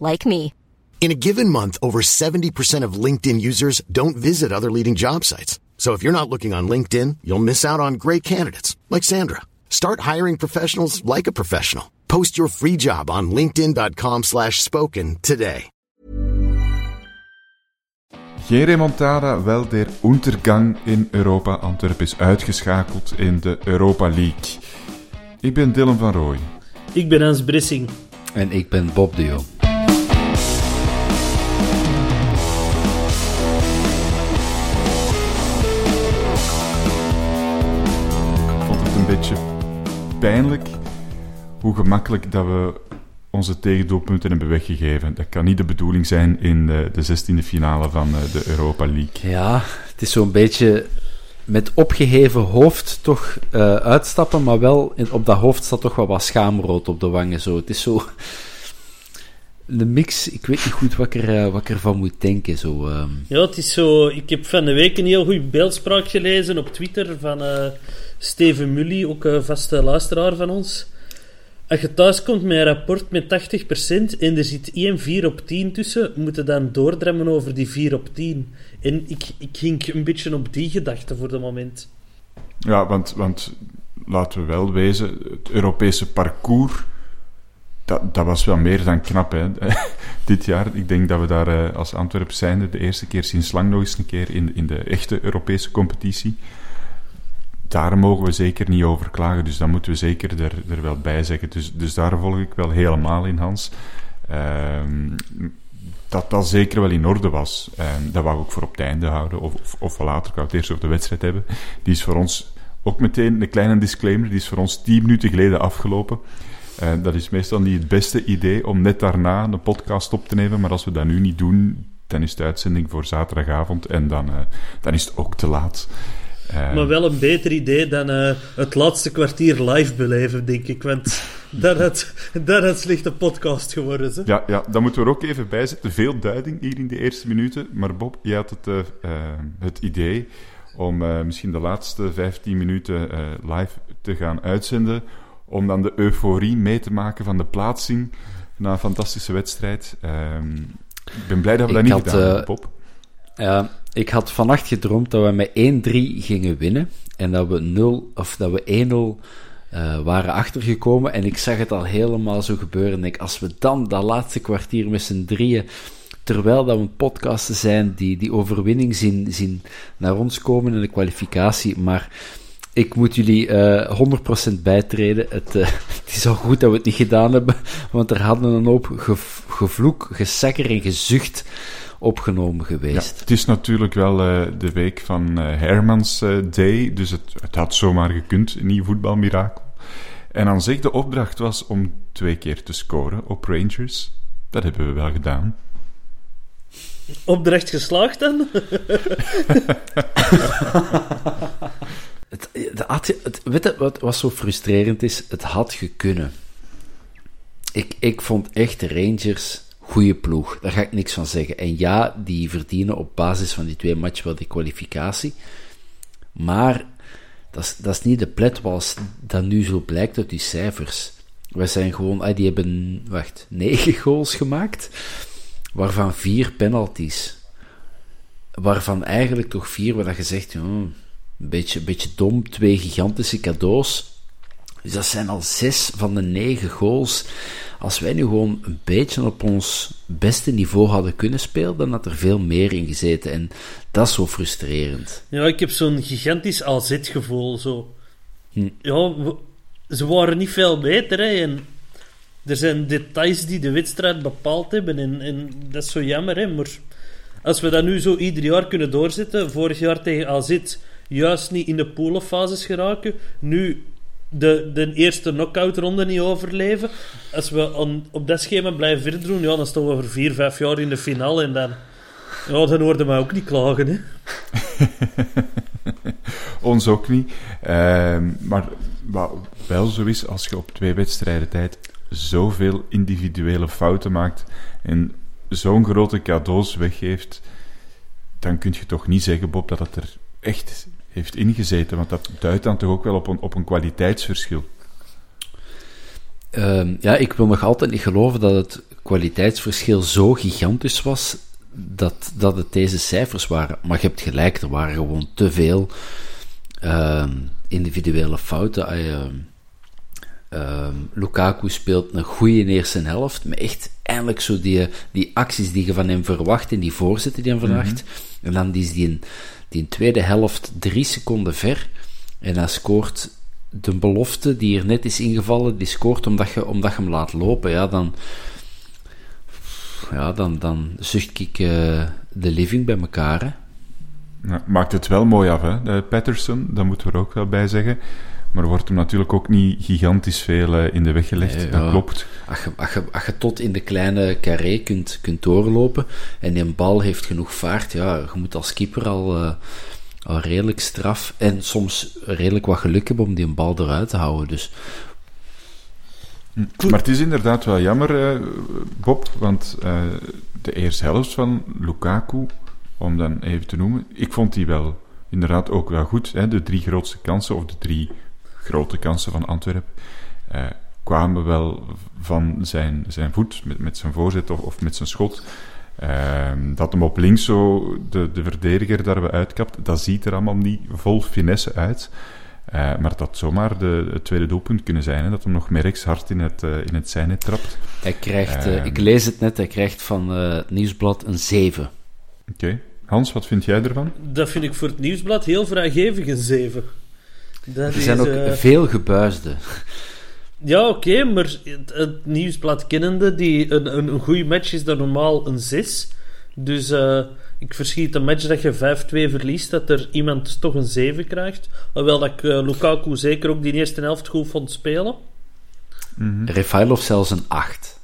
like me. In a given month, over 70% of LinkedIn users don't visit other leading job sites. So if you're not looking on LinkedIn, you'll miss out on great candidates like Sandra. Start hiring professionals like a professional. Post your free job on linkedin.com slash spoken today. Geen remontada, wel der Untergang in Europa. Antwerpen is uitgeschakeld in de Europa League. Ik ben Dylan van Rooij. Ik ben Hans Brissing. En ik ben Bob de Jong. Pijnlijk hoe gemakkelijk dat we onze tegendoelpunten hebben weggegeven. Dat kan niet de bedoeling zijn in de, de 16e finale van eh, de Europa League. Ja, het is zo'n beetje met opgeheven hoofd toch uh, uitstappen, maar wel in, op dat hoofd staat toch wel wat schaamrood op de wangen. Zo. Het is zo... De mix, ik weet niet goed wat ik, er, wat ik ervan moet denken. Zo, uh... Ja, het is zo... Ik heb van de week een heel goede beeldspraak gelezen op Twitter van Steven Mully, ook een vaste luisteraar van ons. Als je thuis komt met een rapport met 80% en er zit 1 4 op 10 tussen, moet je dan doordremmen over die 4 op 10. En ik, ik ging een beetje op die gedachte voor de moment. Ja, want, want laten we wel wezen, het Europese parcours, dat, dat was wel meer dan knap hè? dit jaar. Ik denk dat we daar uh, als Antwerp zijnde de eerste keer sinds lang nog eens een keer in, in de echte Europese competitie daar mogen we zeker niet over klagen. Dus dat moeten we zeker er, er wel bij zeggen. Dus, dus daar volg ik wel helemaal in, Hans. Um, dat dat zeker wel in orde was. Um, dat wou ik ook voor op het einde houden. Of, of, of later, ik wou het eerst over de wedstrijd hebben. Die is voor ons ook meteen een kleine disclaimer. Die is voor ons tien minuten geleden afgelopen. Uh, dat is meestal niet het beste idee om net daarna een podcast op te nemen. Maar als we dat nu niet doen, dan is de uitzending voor zaterdagavond. En dan, uh, dan is het ook te laat. Uh, maar wel een beter idee dan uh, het laatste kwartier live beleven, denk ik. Want dat had, dat had slechte podcast geworden. Hè? Ja, ja, dat moeten we er ook even bij zetten. Veel duiding hier in de eerste minuten. Maar Bob, jij had het, uh, het idee om misschien de laatste 15 minuten live te gaan uitzenden. Om dan de euforie mee te maken van de plaatsing na een fantastische wedstrijd. Ehm, ik ben blij dat we ik dat niet had, gedaan hebben, Bob. Ja, ik had vannacht gedroomd dat we met 1-3 gingen winnen. En dat we 0 of dat we 1-0 uh, waren achtergekomen. En ik zag het al helemaal zo gebeuren. Ik, als we dan dat laatste kwartier met z'n drieën. Terwijl dat we podcasten zijn die die overwinning zien, zien naar ons komen in de kwalificatie. Maar ik moet jullie uh, 100% bijtreden. Het, uh, het, is al goed dat we het niet gedaan hebben. Want er hadden een hoop gev gevloek, gesekker en gezucht opgenomen geweest. Ja, het is natuurlijk wel uh, de week van uh, Hermans uh, Day, dus het, het, had zomaar gekund, een nieuw voetbalmirakel. En aan zich de opdracht was om twee keer te scoren op Rangers. Dat hebben we wel gedaan. Opdracht geslaagd dan? het, het, had, het, weet je wat, wat zo frustrerend is? Het had gekunnen. Ik, ik vond echt de Rangers goede ploeg. Daar ga ik niks van zeggen. En ja, die verdienen op basis van die twee matchen wel de kwalificatie. Maar dat is, niet de pletwals dat nu zo blijkt uit die cijfers. Wij zijn gewoon, ah, die hebben, wacht, negen goals gemaakt, waarvan vier penalties. Waarvan eigenlijk toch vier, waar je zegt, oh, een beetje, een beetje dom, twee gigantische cadeaus. Dus dat zijn al zes van de negen goals. Als wij nu gewoon een beetje op ons beste niveau hadden kunnen spelen, dan had er veel meer in gezeten. En dat is zo frustrerend. Ja, ik heb zo'n gigantisch AZ-gevoel. Zo. Hm. Ja, we- ze waren niet veel beter. Hè, en er zijn details die de wedstrijd bepaald hebben. En, en dat is zo jammer. Hè, maar als we dat nu zo ieder jaar kunnen doorzetten. Vorig jaar tegen AZ juist niet in de poolfases geraken. Nu de, de eerste knock-out-ronde niet overleven. Als we op dat schema blijven verder doen, ja, dan staan we over vier, vijf jaar in de finale. En dan, ja, dan hoorden we ook niet klagen. Hè. Ons ook niet. Ehm, maar wat wel zo is, als je op twee wedstrijden tijd zoveel individuele fouten maakt en zo'n grote cadeaus weggeeft, dan kun je toch niet zeggen, Bob, dat het er echt heeft ingezeten. Want dat duidt dan toch ook wel op een, op een kwaliteitsverschil. Ehm, ja, ik wil nog altijd niet geloven dat het kwaliteitsverschil zo gigantisch was dat, dat het deze cijfers waren. Maar je hebt gelijk, er waren gewoon te veel ehm, individuele fouten. Ehm, Lukaku speelt een goede eerste helft, maar echt eindelijk zo die, die acties die je van hem verwacht en die voorzetten die hij verwacht. En dan is die in, die tweede helft drie seconden ver en hij scoort de belofte die er net is ingevallen, die scoort omdat je, omdat je hem laat lopen, ja, dan, ja, dan, dan zucht ik eh, de living bij elkaar. Hè. Maakt het wel mooi af, hè, Patterson, dat moeten we er ook wel bij zeggen. Maar er wordt hem natuurlijk ook niet gigantisch veel eh, in de weg gelegd, Nee, dat ja. klopt. Als je, als, je, als je tot in de kleine carré kunt, kunt doorlopen en die bal heeft genoeg vaart, ja, je moet als keeper al, eh, al redelijk straf en soms redelijk wat geluk hebben om die bal eruit te houden. Dus Maar het is inderdaad wel jammer, eh, Bob, want eh, de eerste helft van Lukaku, om dan even te noemen, ik vond die wel inderdaad ook wel goed. Hè? De drie grootste kansen, of de drie grote kansen van Antwerpen, eh, kwamen wel van zijn, zijn voet, met, met zijn voorzet of, of met zijn schot. Ehm, dat hem op links zo de, de verdediger daar we uitkapt, dat ziet er allemaal niet vol finesse uit. Eh, maar dat zomaar de, het tweede doelpunt kunnen zijn. Hè? Dat hem nog Merks hard in het, eh, in het zijne trapt. hij krijgt, eh, Ehm. ik lees het net, hij krijgt van eh, het nieuwsblad een 7. Oké. Hans, wat vind jij ervan? Dat vind ik voor het nieuwsblad heel vrijgevig een 7. Dat Er zijn is, ook eh, veel gebuisden. Ja, oké, maar het, het nieuwsblad kennende, die, een, een, een goede match is dan normaal een 6. Dus eh, ik verschiet een match dat je 5-2 verliest, dat er iemand toch een 7 krijgt. Hoewel dat ik eh, Lukaku zeker ook die eerste helft goed vond spelen. Refailov zelfs een 8.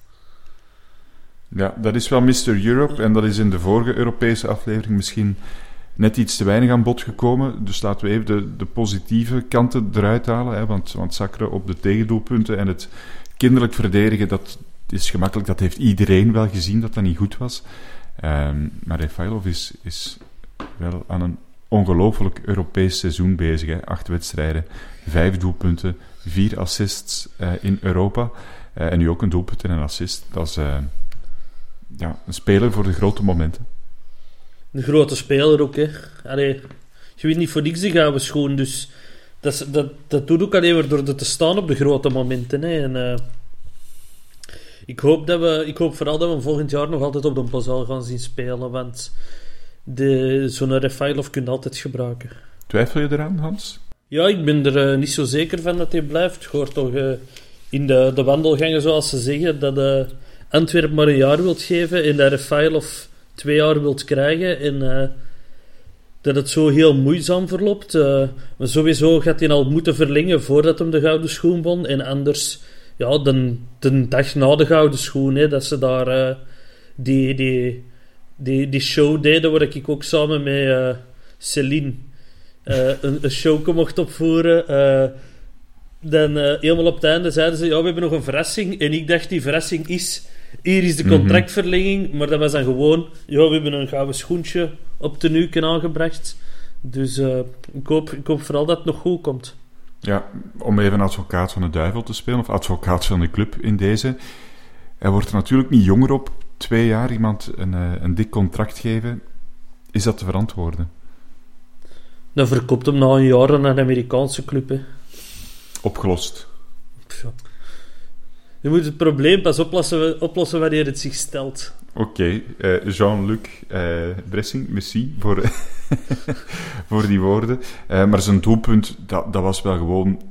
Ja, dat is wel Mr. Europe. En dat is in de vorige Europese aflevering misschien net iets te weinig aan bod gekomen. Dus laten we even de, de positieve kanten eruit halen. Hè? Want, want zakkeren op de tegendoelpunten en het kinderlijk verdedigen, dat is gemakkelijk. Dat heeft iedereen wel gezien dat dat niet goed was. Ehm, maar Refailov is, is wel aan een ongelooflijk Europees seizoen bezig. Hè? Acht wedstrijden, vijf doelpunten, vier assists eh, in Europa. Eh, en nu ook een doelpunt en een assist. Dat is eh, ja, een speler voor de grote momenten. Een grote speler ook, hè. Allee, je weet niet voor niks de gouden schoen, dus dat, is- dat, dat doet ook alleen maar door er te staan op de grote momenten. Hè. En, eh, ik, hoop dat we, ik hoop vooral dat we volgend jaar nog altijd op de Bosal gaan zien spelen, want de, zo'n Refailov kun je altijd gebruiken. Twijfel je eraan, Hans? Ja, ik ben er eh, niet zo zeker van dat hij blijft. Je hoort toch eh, in de, de wandelgangen, zoals ze zeggen, dat eh Antwerp maar een jaar wilt geven en dat Refailov twee jaar wilt krijgen. En eh, dat het zo heel moeizaam verloopt. Eh, maar sowieso gaat hij al moeten verlengen voordat hem de gouden schoen won. En anders, ja, de, de dag na de gouden schoen, hè, dat ze daar eh, die, die, die, die show deden, waar ik ook samen met Celine een, een show mocht opvoeren. dan helemaal op het einde zeiden ze: Ja, we hebben nog een verrassing. En ik dacht: Die verrassing is. Hier is de Mhm. contractverlenging. Maar dat was dan gewoon: Ja, we hebben een gouden schoentje op de nuken aangebracht. Dus eh, ik, hoop, ik hoop vooral dat het nog goed komt. Ja, om even advocaat van de duivel te spelen, of advocaat van de club in deze. Hij wordt er natuurlijk niet jonger op. Twee jaar iemand een, eh, een dik contract geven. Is dat te verantwoorden? Dan verkoopt hem na een jaar aan een Amerikaanse club. Hè. Opgelost. Je moet het probleem pas oplossen, oplossen wanneer het zich stelt. Oké, eh, Jean-Luc uh, Bressing, merci voor, voor die woorden. Uh, maar zijn doelpunt, dat, dat was wel gewoon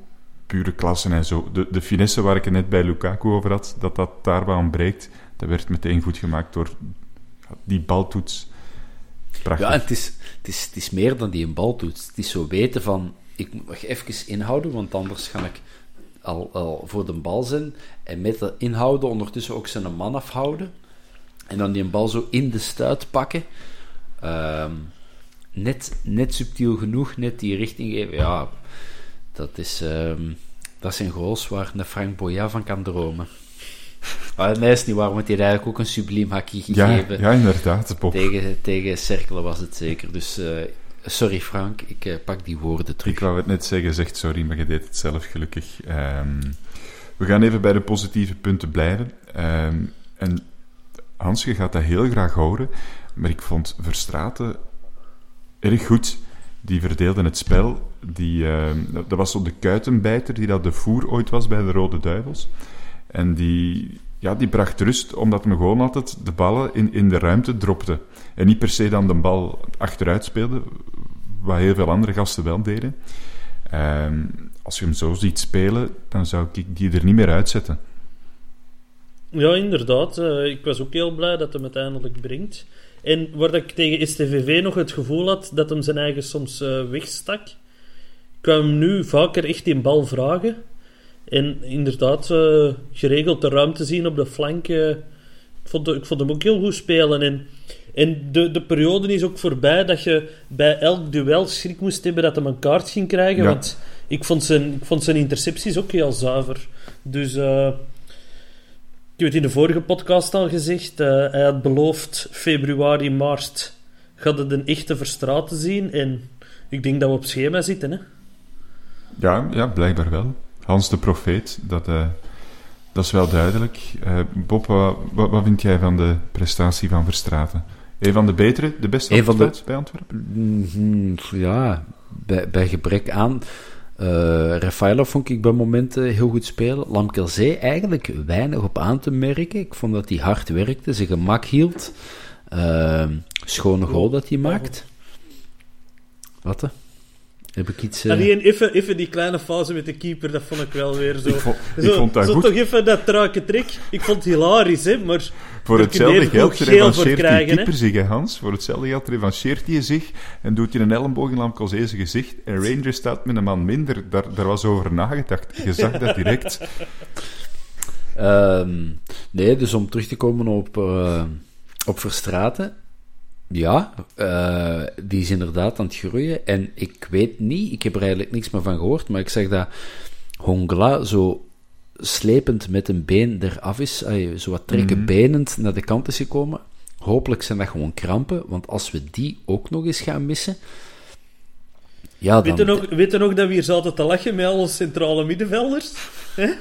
pure klasse en zo. De, de finesse waar ik het net bij Lukaku over had, dat dat daar wel ontbreekt, dat werd meteen goed gemaakt door die baltoets. Prachtig. Ja, het is, het, is, het is meer dan die een baltoets. Het is zo weten van, ik moet even inhouden, want anders ga ik al, al voor de bal zijn. En met de inhouden ondertussen ook zijn man afhouden. En dan die bal zo in de stuit pakken. Ehm, net, net subtiel genoeg, net die richting geven. Ja, dat, is, um, dat zijn goals waar een Frank Boya van kan dromen. Maar nee, is niet waar, want hij eigenlijk ook een subliem hakje gegeven. Ja, ja inderdaad, Bob. Tegen, tegen Cerkelen was het zeker. Dus uh, sorry Frank, ik uh, pak die woorden terug. Ik wou het net zeggen, zegt sorry, maar je deed het zelf gelukkig. Um, we gaan even bij de positieve punten blijven. Um, en Hans, je gaat dat heel graag horen, maar ik vond Verstraten erg goed. Die verdeelde het spel. Die, uh, dat was zo de kuitenbijter die dat de voer ooit was bij de Rode Duivels. En die, ja, die bracht rust, omdat hem gewoon altijd de ballen in, in de ruimte dropte. En niet per se dan de bal achteruit speelde, wat heel veel andere gasten wel deden. Uh, als je hem zo ziet spelen, dan zou ik die er niet meer uitzetten. Ja, inderdaad. Uh, ik was ook heel blij dat hem uiteindelijk brengt. En waar ik tegen STVV nog het gevoel had dat hem zijn eigen soms uh, wegstak, kwam hem nu vaker echt in bal vragen. En inderdaad, uh, geregeld de ruimte zien op de flank. ik, vond, ik vond hem ook heel goed spelen. En, en de, de periode is ook voorbij dat je bij elk duel schrik moest hebben dat hij een kaart ging krijgen. Ja. Want ik vond, zijn, ik vond zijn intercepties ook heel zuiver. Dus ik heb het in de vorige podcast al gezegd. Uh, hij had beloofd februari, maart gaat het een echte verstraten zien. En ik denk dat we op schema zitten. Hè? Ja, ja, blijkbaar wel. Hans de Profeet, dat, uh, dat is wel duidelijk. Uh, Bob, wat, wat, vind jij van de prestatie van Verstraten? Een van de betere, de beste van de... bij Antwerpen? Mm, ja, bij, bij gebrek aan... Uh, vond ik bij momenten heel goed spelen. Lamkelzee eigenlijk weinig op aan te merken. Ik vond dat hij hard werkte, zijn gemak hield. Uh, schone goal dat hij maakt. Wat? Heb ik iets... Uh... Alleen even, even die kleine fase met de keeper, dat vond ik wel weer zo... Ik vond, zo, vond dat zo goed. toch even dat truike trek. Ik vond het hilarisch, hè, maar... Voor hetzelfde geld revancheert die keeper zich, hè, Hans. Voor hetzelfde geld revancheert hij zich en doet hij een elleboog in Lamkelzee zijn gezicht. En Rangers staat met een man minder. Daar, daar was over nagedacht. Je zag dat direct. Um, nee, dus om terug te komen op, uh, op Verstraten. Ja, uh, die is inderdaad aan het groeien. En ik weet niet, ik heb er eigenlijk niks meer van gehoord, maar ik zeg dat Hongla zo slepend met een been eraf is, zo wat trekken benend naar de kant is gekomen. Hopelijk zijn dat gewoon krampen, want als we die ook nog eens gaan missen. Ja, Weet je dan. nog, weet je nog dat we hier zaten te lachen met al onze centrale middenvelders? Hè?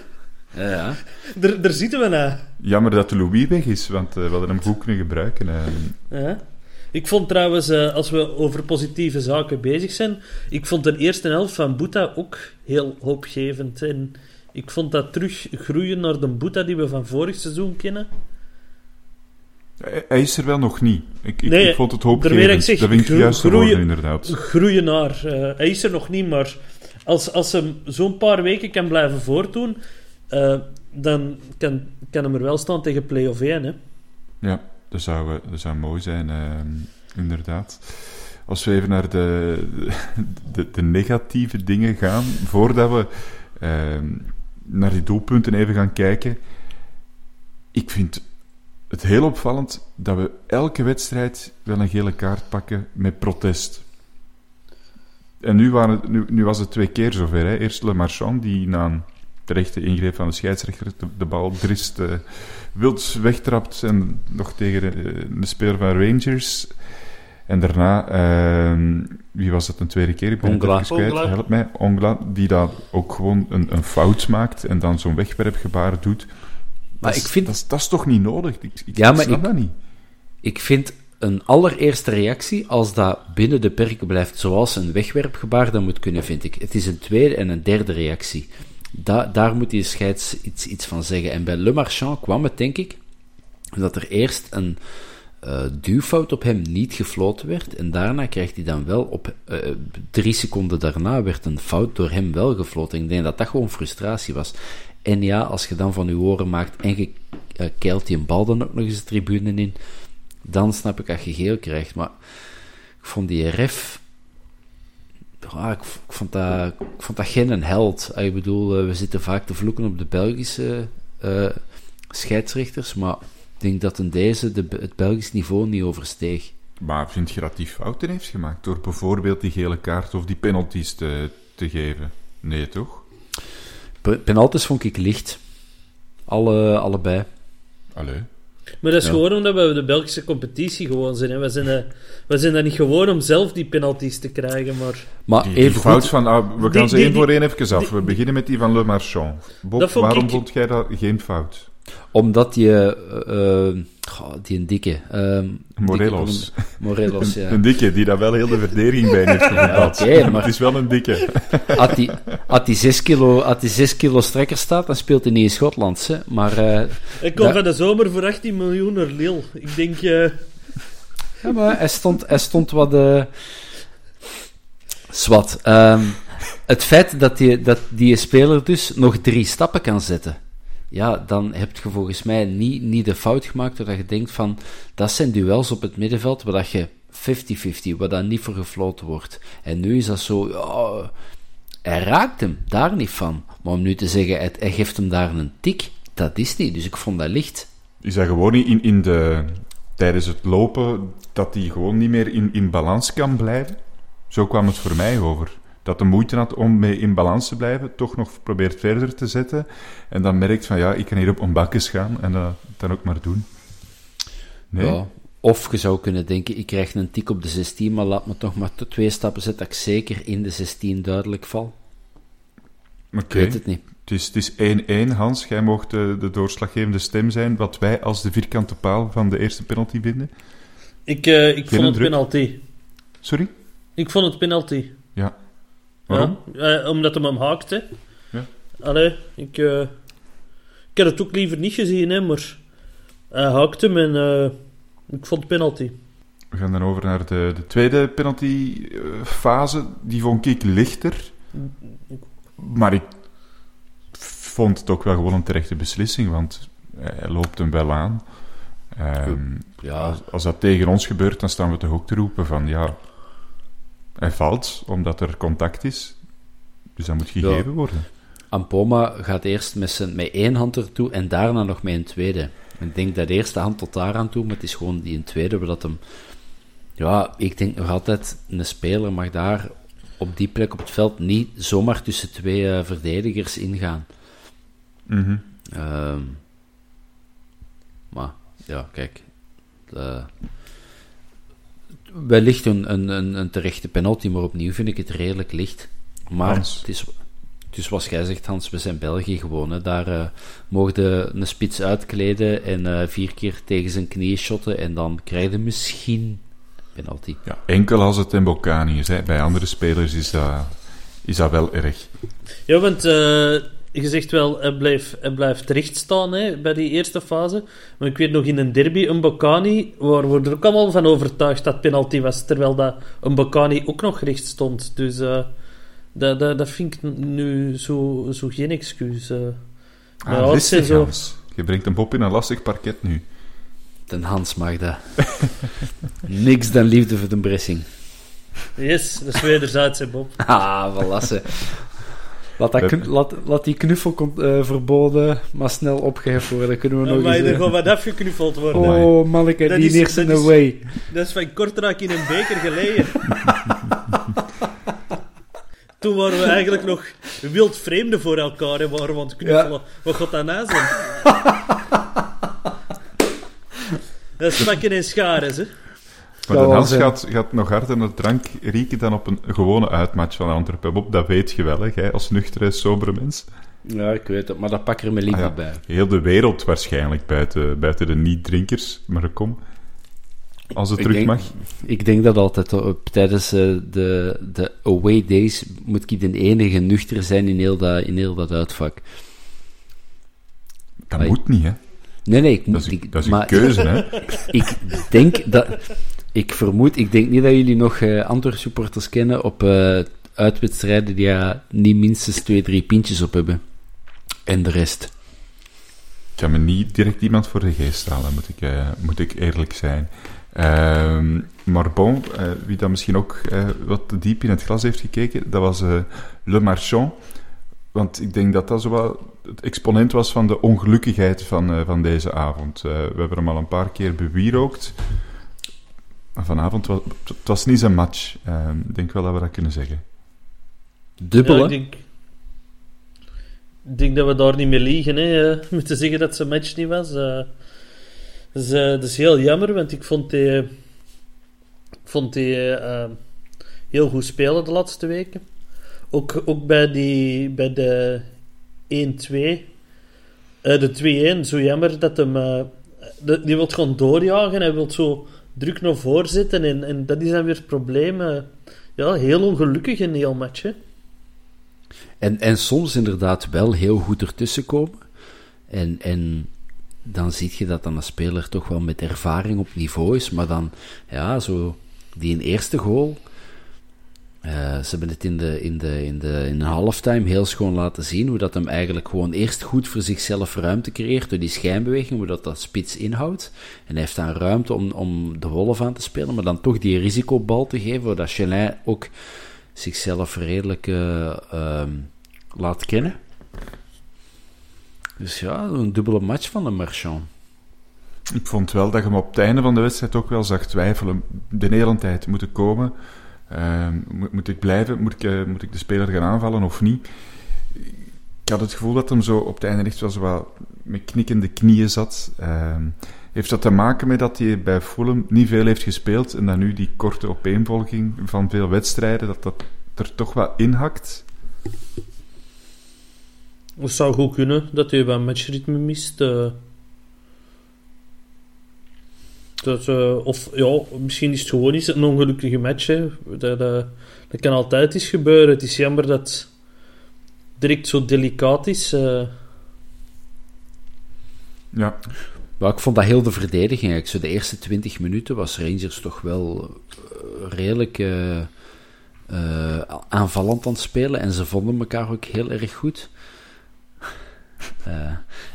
Ja, ja. Daar, daar zitten we naar. Jammer dat de Louis weg is, want uh, we hadden hem goed kunnen gebruiken. Uh. Ja. Ik vond trouwens, uh, als we over positieve zaken bezig zijn, ik vond de eerste helft van Boeta ook heel hoopgevend. En ik vond dat terug groeien naar de Boeta die we van vorig seizoen kennen. Hij is er wel nog niet. Ik, ik, Nee, ik vond het hoopgevend. dat ik zeg, dat vind ik juist groeien- woorden, inderdaad. Groeien naar. eh, hij is er nog niet, maar als, als hij zo'n paar weken kan blijven voortdoen, eh, dan kan, kan hem er wel staan tegen play-off 1. Hè? Ja, dat zou, eh, dat zou mooi zijn, uh, inderdaad. Als we even naar de, de, de negatieve dingen gaan, voordat we uh, naar die doelpunten even gaan kijken. Ik vind het heel opvallend dat we elke wedstrijd wel een gele kaart pakken met protest. En nu, waren, nu, nu was het twee keer zover. Hè. Eerst Le Marchand, die na een terechte ingreep van de scheidsrechter de, bal drist uh, wild wegtrapt en nog tegen uh, de speler van Rangers. En daarna, uh, wie was dat een tweede keer? Ik ben Ongla. kwijt. Help mij. Ongla, die daar ook gewoon een, een fout maakt en dan zo'n wegwerpgebaar doet. Maar dat, ik is- vind- dat, is, dat is toch niet nodig? Ik, ik Ja, maar snap ik- dat niet. Ik vind een allereerste reactie, als dat binnen de perken blijft zoals een wegwerpgebaar, dan moet kunnen, vind ik. Het is een tweede en een derde reactie. Da daar moet die scheids iets, iets van zeggen. En bij Le Marchand kwam het, denk ik, dat er eerst een uh, duwfout op hem niet gefloten werd. En daarna krijgt hij dan wel op uh, drie seconden daarna werd een fout door hem wel gefloten. Ik denk dat dat gewoon frustratie was. En ja, als je dan van je oren maakt en je uh, keilt die bal dan ook nog eens de tribune in, dan snap ik dat je geel krijgt. Maar ik vond die ref. Ah, ik, vond dat, ik vond dat geen een held. Ah, ik bedoel, we zitten vaak te vloeken op de Belgische scheidsrechters, maar ik denk dat in deze de, het Belgisch niveau niet oversteeg. Maar vind je dat die fouten heeft gemaakt door bijvoorbeeld die gele kaart of die penalties te, te geven? Nee, toch? Penalties vond ik licht. Alle, allebei. Allee. Maar dat is ja. gewoon omdat we de Belgische competitie gewoon zijn. Hè. We, zijn uh, we zijn daar niet gewoon om zelf die penalties te krijgen, maar... maar die, die even fout goed, van... Ah, we gaan Die- ze één voor één even af. die- we beginnen met die van Le Marchand. Bob, waarom ik- vond jij dat geen fout? Omdat je... eh, goh, die een dikke... ehm, Morelos. dikke- Morelos, ja. Een dikke, die daar wel heel de verdediging bij heeft gevoetbald. oké, maar- Het is wel een dikke. Als die, als die 6 kilo, als die 6 kilo strekker staat, dan speelt hij niet in Schotland. Hè. Maar, eh, Ik kom Ja. van de zomer voor 18 miljoen naar Lille. Ik denk... eh, ja, maar hij, stond, hij stond wat... eh zwart. Ehm, het feit dat die, dat die speler dus nog drie stappen kan zetten, ja, dan heb je volgens mij niet, niet de fout gemaakt doordat je denkt van, dat zijn duels op het middenveld waar dat je 50-50, waar dat niet voor gefloten wordt. En nu is dat zo, ja, hij raakt hem, daar niet van. Maar om nu te zeggen, hij, hij geeft hem daar een tik, dat is niet. Dus ik vond dat licht. Is dat gewoon in, in de, tijdens het lopen dat hij gewoon niet meer in, in balans kan blijven? Zo kwam het voor mij over. Dat de moeite had om mee in balans te blijven, toch nog probeert verder te zetten. En dan merkt van ja, ik kan hier op een bakjes gaan en dat dan ook maar doen. Nee? Ja. Of je zou kunnen denken, ik krijg een tik op de 16, maar laat me toch maar t- twee stappen zetten, dat ik zeker in de 16 duidelijk val. Oké. Ik weet het niet. Het is, het is 1-1, Hans. Jij mocht de, de doorslaggevende stem zijn, wat wij als de vierkante paal van de eerste penalty vinden. ik ik vond het druk. penalty. Sorry? Ik vond het penalty. Ja. Waarom? Ja, eh, omdat hem hem haakte. Ja. Allee, ik, eh, ik had het ook liever niet gezien, hè, maar hij haakte hem en eh, ik vond penalty. We gaan dan over naar de, de tweede penalty-fase. Die vond ik lichter. Maar ik vond het ook wel gewoon een terechte beslissing, want hij loopt hem wel aan. Ehm, Ja, als, als dat tegen ons gebeurt, dan staan we toch ook te roepen van ja, hij valt omdat er contact is. Dus dat moet gegeven worden. Ampoma gaat eerst met, zijn, met één hand ertoe en daarna nog met een tweede. Ik denk dat de eerste hand tot daar aan toe, maar het is gewoon die een tweede, waar dat hem... Ja, ik denk nog altijd, een speler mag daar op die plek op het veld niet zomaar tussen twee eh, verdedigers ingaan. Mhm. Ehm, maar, ja, kijk. eh, wellicht een, een, een, een terechte penalty, maar opnieuw vind ik het redelijk licht. Maar Hans. het is, is zoals jij zegt, Hans, we zijn België gewoon. Hè. Daar eh mogen de een spits uitkleden en eh, vier keer tegen zijn knieën shotten en dan krijg je misschien penalty. Ja, enkel als het een Bocani is. Hè. Bij andere spelers is dat, is dat wel erg. Ja, want eh, je zegt wel, hij blijft, hij blijft recht staan hè, bij die eerste fase. Maar ik weet nog in een derby, een Bocani, waar we er ook allemaal van overtuigd dat penalty was, terwijl dat een Bocani ook nog recht stond. Dus eh, dat, dat, dat vind ik nu zo, zo geen excuus. eh. Maar Ah, ja, het listig, zo- Hans. Je brengt een Bob in een lastig parket nu. Ten Hans mag dat. Niks dan liefde voor de bressing. Yes, dat is wederzijds, hè, Bob. Ah, valassen. Laat, dat knu- laat, laat die knuffel eh, verboden, maar snel opgeheven worden. Dan kunnen we nog Maar eens... er eh, gewoon wat afgeknuffeld worden. Oh, manneke, die is- in dat de is- way. Dat is van Kortrijk in een beker geleden. Toen waren we eigenlijk nog wild vreemden voor elkaar en waren we aan het knuffelen. Wat gaat dat nou zijn? dat is pakken en scharen, hè. Maar Dat de was, Hans eh, gaat, gaat nog harder naar drank rieken dan op een gewone uitmatch van Antwerpen. Bob, dat weet je wel, hè? Jij als nuchtere, sobere mens. Ja, ik weet het, maar dat pak ik er me Ah, liever ja. bij. Heel de wereld waarschijnlijk, buiten, buiten de niet-drinkers. Maar kom. als het Ik terug denk- mag. Ik denk dat altijd op, tijdens eh, de, de away days moet ik de enige nuchter zijn in heel dat, in heel dat uitvak. Dat Ai. moet niet, hè. Nee, nee, ik Dat is, een- ik- dat is een maar keuze, hè. ik denk dat... Ik vermoed... Ik denk niet dat jullie nog eh Antwerp supporters kennen op eh, uitwedstrijden die ja, niet minstens twee, drie pintjes op hebben. En de rest. Ik kan me niet direct iemand voor de geest halen, moet ik, eh, moet ik eerlijk zijn. Ehm, maar bon, wie dan misschien ook wat te diep in het glas heeft gekeken, dat was Le Marchand. Want ik denk dat dat zo wel het exponent was van de ongelukkigheid van, van deze avond. We hebben hem al een paar keer bewierookt. Maar vanavond was het was niet zijn match. Ehm, ik denk wel dat we dat kunnen zeggen. Dubbel, Ja, ik denk, ik denk dat we daar niet mee liegen, hè, eh, met te zeggen dat zijn match niet was. eh. dat, is, eh, dat is heel jammer, want ik vond die, ik vond die eh, eh, heel goed spelen de laatste weken. Ook, ook bij, die, bij de 1-2, eh, de 2-1, zo jammer dat hem... eh, de- die wil gewoon doorjagen, hij wil zo druk voren zitten en, en dat is dan weer het probleem. eh. ja, heel ongelukkig in hele match. En, en soms inderdaad wel heel goed ertussen komen. En, en dan zie je dat dan een speler toch wel met ervaring op niveau is. Maar dan, ja, zo die een eerste goal. Eh, ze hebben het in de, in, de, in, de, in de halftime heel schoon laten zien. Hoe dat hem eigenlijk gewoon eerst goed voor zichzelf ruimte creëert. Door die schijnbeweging, hoe dat, dat spits inhoudt. En hij heeft dan ruimte om, om de wolf aan te spelen. Maar dan toch die risicobal te geven. Waar dat Chelin ook zichzelf redelijk eh, ehm, laat kennen. Dus ja, een dubbele match van de Marchand. Ik vond wel dat je hem op het einde van de wedstrijd ook wel zag twijfelen. De hele tijd moeten komen. Ehm, moet, ik blijven? Moet ik, eh, moet ik de speler gaan aanvallen of niet? Ik had het gevoel dat hem zo op het einde echt wel zo wat met knikkende knieën zat. Ehm, heeft dat te maken met dat hij bij Fulham niet veel heeft gespeeld en dat nu die korte opeenvolging van veel wedstrijden, dat dat er toch wel inhakt? Het zou goed kunnen dat hij wat matchritme mist. Dat, eh, of ja, misschien is het gewoon een ongelukkige match. Hè. Dat, dat, dat kan altijd eens gebeuren. Het is jammer dat het direct zo delicaat is. eh. Ja, Maar ik vond dat heel de verdediging eigenlijk. Zo de eerste 20 minuten was Rangers toch wel eh, redelijk eh, eh, aanvallend aan het spelen. En ze vonden elkaar ook heel erg goed. Eh,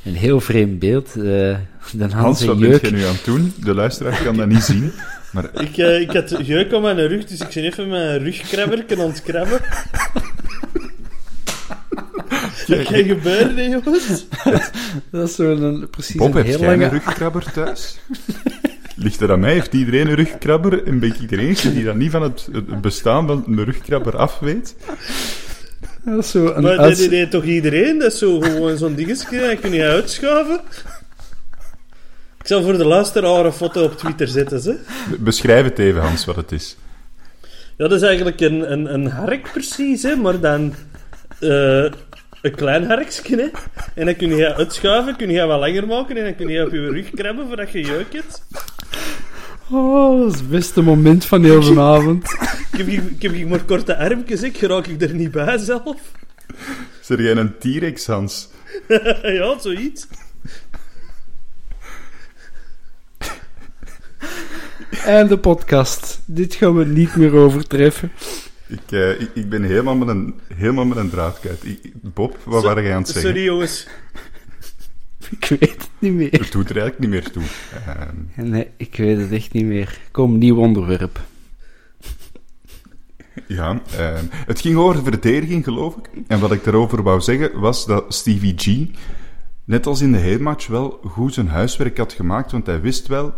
een heel vreemd beeld. eh de Hans, wat ben Jeuk. je nu aan het doen? De luisteraar kan dat niet zien. Maar ik, eh, ik had jeuk aan mijn rug, dus ik ben even mijn rugkrabber aan het krabben. Dat kan gebeuren, hè, jongens. Dat is zo'n precies Bob, een heb heel jij een lange... rugkrabber thuis? Ligt er aan mij? Heeft iedereen een rugkrabber? En ben ik de enige die dan niet van het, het bestaan van een rugkrabber af weet? Dat is zo een Maar dat deed toch iedereen? Dat is zo gewoon zo'n dingetje, dat kun je uitschuiven. Ik zal voor de luisteraar een foto op Twitter zetten, ze. Beschrijf het even, Hans, wat het is. Ja, dat is eigenlijk een, een, een hark precies, hè, maar dan eh, een klein harkje, hè. En dan kun je uitschuiven, kun je wat langer maken en dan kun je op je rug krabben voordat je jeuk hebt. Oh, dat is het beste moment van heel vanavond. Ik heb, hier- ik heb hier maar korte armpjes, ik raak ik er niet bij zelf. Zeg jij een T-Rex, Hans? ja, zoiets. En de podcast. Dit gaan we niet meer overtreffen. Ik, eh, ik, ik ben helemaal met een, helemaal met een draadkuit. Ik- Bob, wat waren jij aan het zeggen? Sorry, jongens. Ik weet het niet meer. Het doet er eigenlijk niet meer toe. Ehm, Nee, ik weet het echt niet meer. Kom, nieuw onderwerp. Ja, ehm, het ging over de verdediging, geloof ik. En wat ik daarover wou zeggen, was dat Stevie G, net als in de heenmatch, wel goed zijn huiswerk had gemaakt. Want hij wist wel,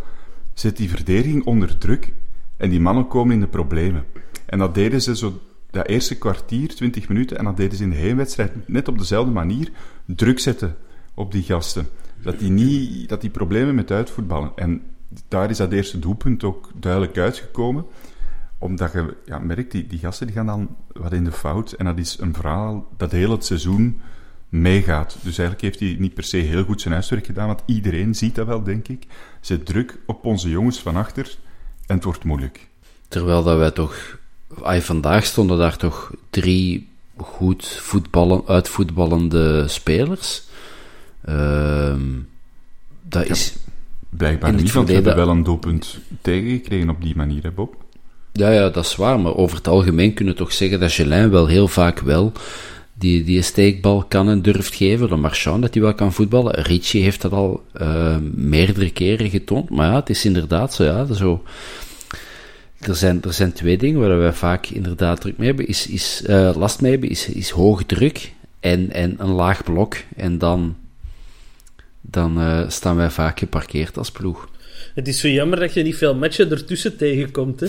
zet die verdediging onder druk en die mannen komen in de problemen. En dat deden ze zo dat eerste kwartier, 20 minuten, en dat deden ze in de heenwedstrijd net op dezelfde manier. Druk zetten op die gasten. Dat die, niet, dat die problemen met uitvoetballen. En daar is dat eerste doelpunt ook duidelijk uitgekomen. Omdat je ja, merkt, die, die gasten die gaan dan wat in de fout. En dat is een verhaal dat heel het seizoen meegaat. Dus eigenlijk heeft hij niet per se heel goed zijn huiswerk gedaan, want iedereen ziet dat wel, denk ik. Zet druk op onze jongens van achter En het wordt moeilijk. Terwijl dat wij toch... ay, vandaag stonden daar toch drie goed voetballen, uitvoetballende spelers. Ehm, dat is... Blijkbaar niet, want we hebben wel een doelpunt tegengekregen op die manier, hè Bob? Ja, ja, dat is waar. Maar over het algemeen kunnen we toch zeggen dat Gelin wel heel vaak wel die, die steekbal kan en durft geven. De Marchand dat hij wel kan voetballen. Ricci heeft dat al eh, meerdere keren getoond. Maar ja, het is inderdaad zo. Ja, zo. Er, zijn, er zijn twee dingen waar wij vaak inderdaad druk mee hebben. Is, is, eh, last mee hebben is, is hoog druk en, en een laag blok. En dan, dan eh, staan wij vaak geparkeerd als ploeg. Het is zo jammer dat je niet veel matchen ertussen tegenkomt. Hè.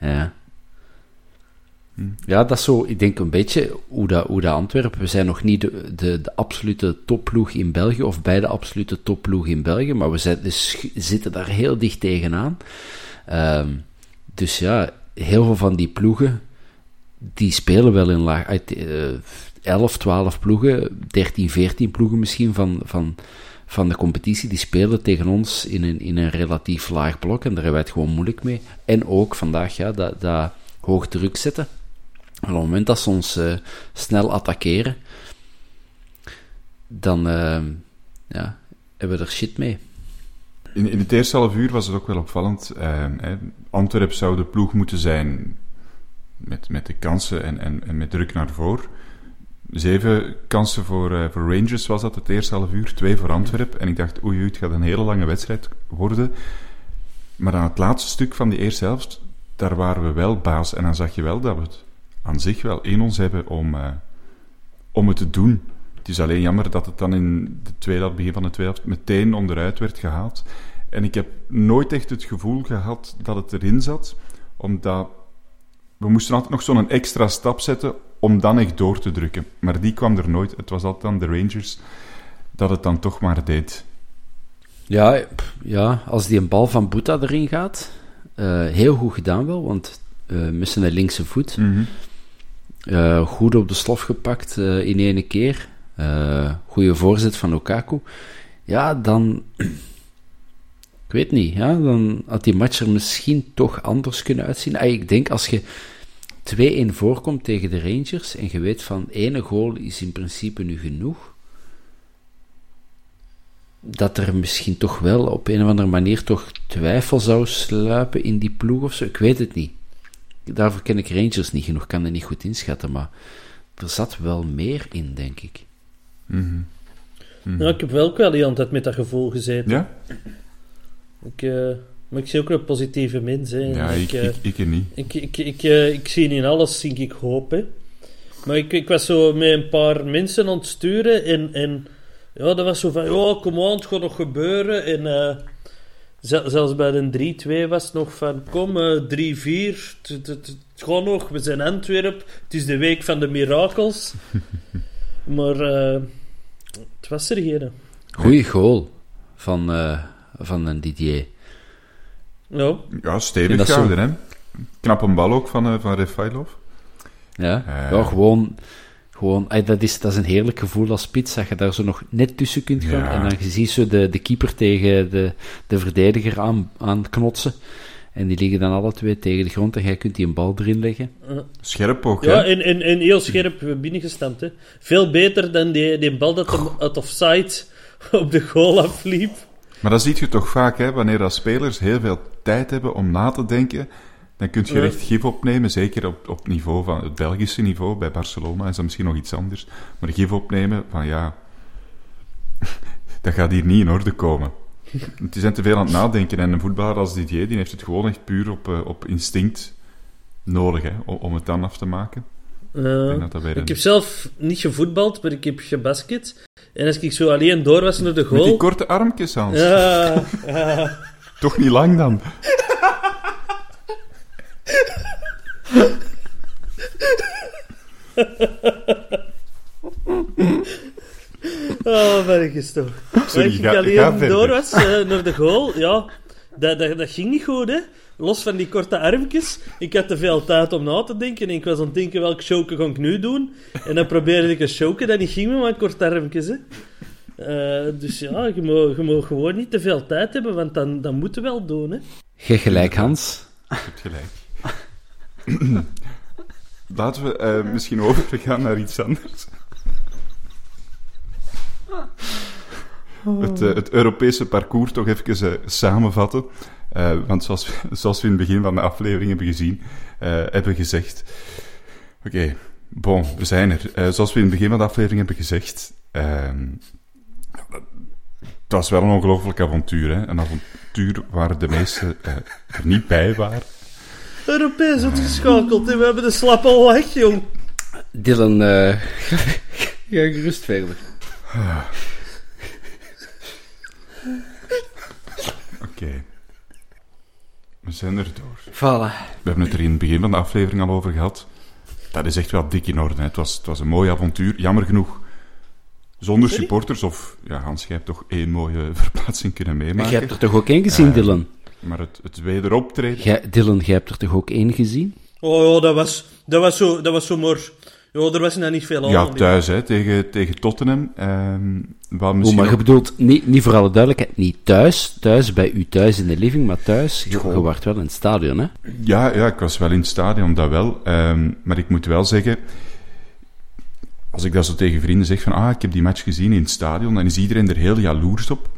Ja. Ja, dat is zo, ik denk een beetje hoe dat, hoe dat Antwerpen, we zijn nog niet de, de, absolute topploeg in België, of bij de absolute topploeg in België, maar we zijn, dus, zitten daar heel dicht tegenaan. Ehm, dus ja, heel veel van die ploegen, die spelen wel in laag, uit, eh, 11, 12 ploegen, 13, 14 ploegen misschien van, van, van de competitie, die spelen tegen ons in een, in een relatief laag blok en daar hebben wij het gewoon moeilijk mee. En ook vandaag, ja, dat, dat hoog druk zetten. En op het moment dat ze ons eh, snel attackeren, dan eh, ja, hebben we er shit mee. In, in het eerste half uur was het ook wel opvallend. hè, Antwerp zou de ploeg moeten zijn met, met de kansen en, en, en met druk naar voren. Zeven kansen voor, eh, voor Rangers was dat het eerste half uur, twee voor Antwerp. En ik dacht, oei, het gaat een hele lange wedstrijd worden. Maar aan het laatste stuk van die eerste helft, daar waren we wel baas. En dan zag je wel dat we het aan zich wel in ons hebben om, eh, om het te doen. Het is alleen jammer dat het dan in de tweede, begin van de tweede helft meteen onderuit werd gehaald. En ik heb nooit echt het gevoel gehad dat het erin zat, omdat we moesten altijd nog zo'n extra stap zetten om dan echt door te drukken. Maar die kwam er nooit. Het was altijd dan de Rangers dat het dan toch maar deed. Ja, ja als die een bal van Boeta erin gaat, eh, heel goed gedaan wel, want eh met zijn linkse voet. Eh, goed op de slof gepakt in ene keer. Goede voorzet van Lukaku. Ja, dan... Ik weet niet, ja, dan had die match er misschien toch anders kunnen uitzien. Ah, ik denk als je 2-1 voorkomt tegen de Rangers en je weet van ene goal is in principe nu genoeg, dat er misschien toch wel op een of andere manier toch twijfel zou sluipen in die ploeg of zo. Ik weet het niet. Daarvoor ken ik Rangers niet genoeg, kan het niet goed inschatten, maar er zat wel meer in, denk ik. Ja, ik heb wel ook wel die altijd met dat gevoel gezeten. Ja? Ik, eh, maar ik zie ook een positieve mens. Hè. Ja, ik, eh, ik, ik er niet. Ik, ik, ik, eh, ik zie in alles, zie ik hoop. Hè. Maar ik, ik was zo met een paar mensen aan het sturen. En, en ja, dat was zo van: ja, kom aan, het gaat nog gebeuren. En eh, zel- zelfs bij de 3-2 was het nog van: kom, eh 3-4. Het, het, het, het gaat nog, we zijn Antwerp. Het is de week van de mirakels. maar eh, het was er geen. Goeie goal van, eh, van een Didier. Ja, Ja, stevig gehouden, hè? Knap een bal ook van, eh van Refailov. Ja, Eh. ja gewoon, gewoon dat, is, dat is een heerlijk gevoel als spits, dat je daar zo nog net tussen kunt gaan. Ja. En dan je ziet zo de, de keeper tegen de, de verdediger aan, aan knotsen. En die liggen dan alle twee tegen de grond en jij kunt die een bal erin leggen. Scherp ook, ja hè? en, en, en heel scherp binnengestampt. Hè. Veel beter dan die, die bal dat hem uit offside op de goal afliep. Maar dat zie je toch vaak, hè? Wanneer dat spelers heel veel tijd hebben om na te denken, dan kun je recht gif opnemen, zeker op, op niveau van het Belgische niveau. Bij Barcelona is dat misschien nog iets anders. Maar gif opnemen van ja, dat gaat hier niet in orde komen. Die zijn te veel aan het nadenken. En een voetballer als Didier, die heeft het gewoon echt puur op, eh, op instinct nodig, hè? Om, het dan af te maken. Uh, dat ik een- heb zelf niet gevoetbald, maar ik heb gebasket. En als ik zo alleen door was naar de Met die goal... korte armpjes, Hans. Ja, ja. Toch niet lang dan. Oh, ik toch. Sorry, ik ga- alleen ga door was eh, naar de goal, ja, dat, dat, dat ging niet goed, hè. Los van die korte armpjes. Ik had te veel tijd om na te denken. En ik was aan het denken, welke showke ga ik nu doen? En dan probeerde ik een showke dat niet ging met mijn korte armpjes, hè. Eh, dus ja, je moet gewoon niet te veel tijd hebben, want dan, dan moeten we wel doen. Hè. Je gelijk, Hans. Je hebt gelijk. Laten we uh, misschien overgaan naar iets anders. Het, uh, het, Europese parcours toch even uh, samenvatten. want zoals, zoals, we in het begin van de aflevering hebben gezien, hebben gezegd... Oké, okay, bon, we zijn er. zoals we in het begin van de aflevering hebben gezegd... Ehm, het was wel een ongelooflijk avontuur. Hè? Een avontuur waar de meesten er niet bij waren. Europees uitgeschakeld en we hebben de slap al weg, jong. Dylan, uh, ga gerust verder. Oké. We zijn er door. Voilà. We hebben het er in het begin van de aflevering al over gehad. Dat is echt wel dik in orde. Hè. Het, was, het was een mooi avontuur. Jammer genoeg zonder supporters. Of, ja, Hans, jij hebt toch één mooie verplaatsing kunnen meemaken. Je hebt er toch ook één gezien, uh, Dylan? Maar het, het wederoptreden... Jij, Dylan, jij hebt er toch ook één gezien? Oh ja, dat was, dat was, zo, dat was zo maar... Ja, er was nou niet veel aan. Ja, thuis, hè, tegen, tegen Tottenham. Ehm, wat misschien oh, maar je bedoelt, niet, niet voor alle duidelijkheid, niet thuis, thuis bij u thuis in de living, maar thuis, je, je waart wel in het stadion, hè? Ja, ja, ik was wel in het stadion, dat wel. Ehm, maar ik moet wel zeggen, als ik dat zo tegen vrienden zeg van, ah, ik heb die match gezien in het stadion, dan is iedereen er heel jaloers op.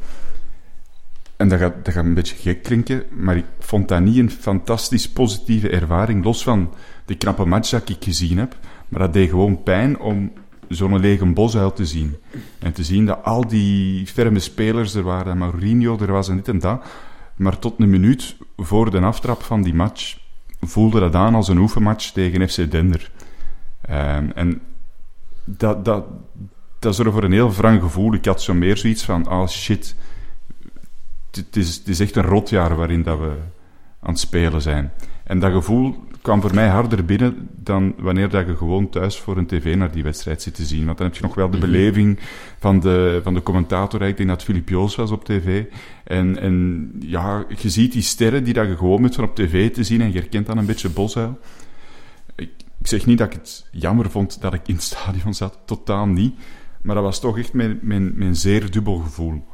En dat gaat, dat gaat een beetje gek klinken, maar ik vond dat niet een fantastisch positieve ervaring, los van de knappe match dat ik gezien heb. Maar dat deed gewoon pijn om zo'n lege bosuil te zien. En te zien dat al die ferme spelers er waren, dat Mourinho er was en dit en dat. Maar tot een minuut voor de aftrap van die match voelde dat aan als een oefenmatch tegen FC Dender. Um, en dat, dat, dat zorgde voor een heel wrang gevoel. Ik had zo meer zoiets van, ah oh shit, het is, het is echt een rotjaar waarin dat we aan het spelen zijn. En dat gevoel kwam voor mij harder binnen dan wanneer dat je gewoon thuis voor een tv naar die wedstrijd zit te zien. Want dan heb je nog wel de beleving van de, van de commentator. Ik denk dat Filip Joos was op tv. En, en ja, je ziet die sterren die dat je gewoon bent van op tv te zien en je herkent dan een beetje Bosuil. Ik, ik zeg niet dat ik het jammer vond dat ik in het stadion zat, totaal niet. Maar dat was toch echt mijn, mijn, mijn zeer dubbel gevoel.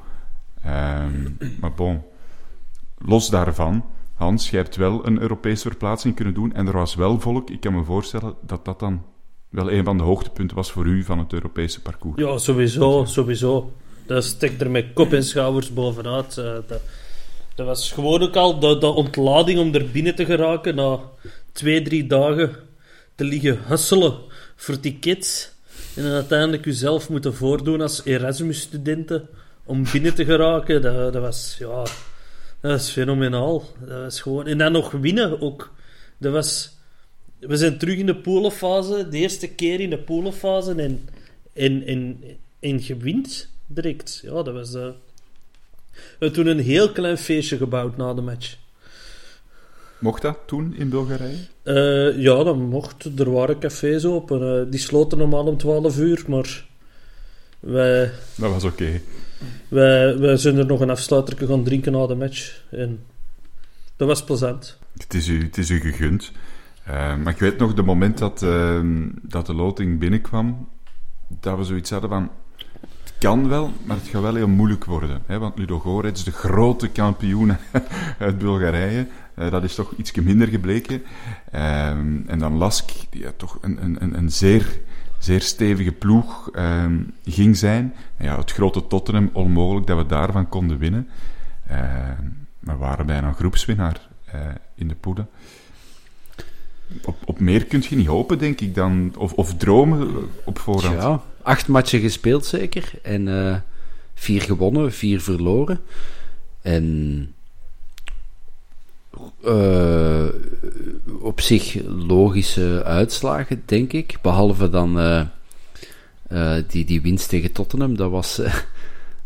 Um, maar bon, los daarvan, Hans, jij hebt wel een Europese verplaatsing kunnen doen en er was wel volk. Ik kan me voorstellen dat dat dan wel een van de hoogtepunten was voor u van het Europese parcours. Ja, sowieso, sowieso. Dat steekt er met kop en schouders bovenuit. Uh, dat, dat was gewoon ook al de ontlading om er binnen te geraken na twee, drie dagen te liggen husselen voor tickets en dan uiteindelijk uzelf moeten voordoen als Erasmus-studenten om binnen te geraken, dat, dat was, ja, dat was fenomenaal. Dat was gewoon, en dan nog winnen ook. Dat was, we zijn terug in de poolfase, de eerste keer in de poolfase en, en, en, en gewint direct. Ja, dat was, uh, we hebben toen een heel klein feestje gebouwd na de match. Mocht dat toen in Bulgarije? Uh, ja, dat mocht. Er waren cafés open. Uh, die sloten normaal om 12 uur, maar wij... Dat was oké. Okay. Wij, wij zijn er nog een afsluiter gaan drinken na de match. En dat was plezant. Het is u, het is u gegund. Uh, maar ik weet nog, de moment dat, uh, dat de loting binnenkwam, dat we zoiets hadden van... Kan wel, maar het gaat wel heel moeilijk worden. Hè? Want Ludo Gorets, de grote kampioen uit Bulgarije, uh, dat is toch iets minder gebleken. en dan Lask, die toch een, een, een zeer zeer stevige ploeg um, ging zijn. Ja, het grote Tottenham, onmogelijk dat we daarvan konden winnen. Uh, maar we waren bijna groepswinnaar uh, in de poelen. Op, op meer kun je niet hopen, denk ik, dan, of, of dromen op voorhand. Ja, acht matchen gespeeld zeker. En uh, vier gewonnen, vier verloren. En uh, op zich logische uitslagen, denk ik. Behalve dan uh, die, die winst tegen Tottenham. Dat was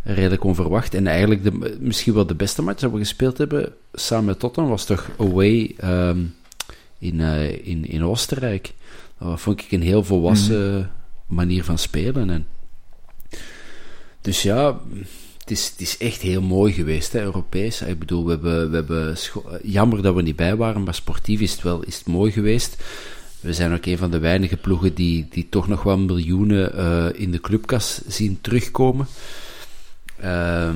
redelijk onverwacht. En eigenlijk de, misschien wel de beste match dat we gespeeld hebben samen met Tottenham was toch away um, in, in, in Oostenrijk. Dat vond ik een heel volwassen manier van spelen. En, dus ja, het is, het is echt heel mooi geweest, hè, Europees. Ik bedoel, we hebben, we hebben jammer dat we niet bij waren, maar sportief is het wel is het mooi geweest. We zijn ook een van de weinige ploegen die, die toch nog wel miljoenen uh, in de clubkas zien terugkomen. Ehm,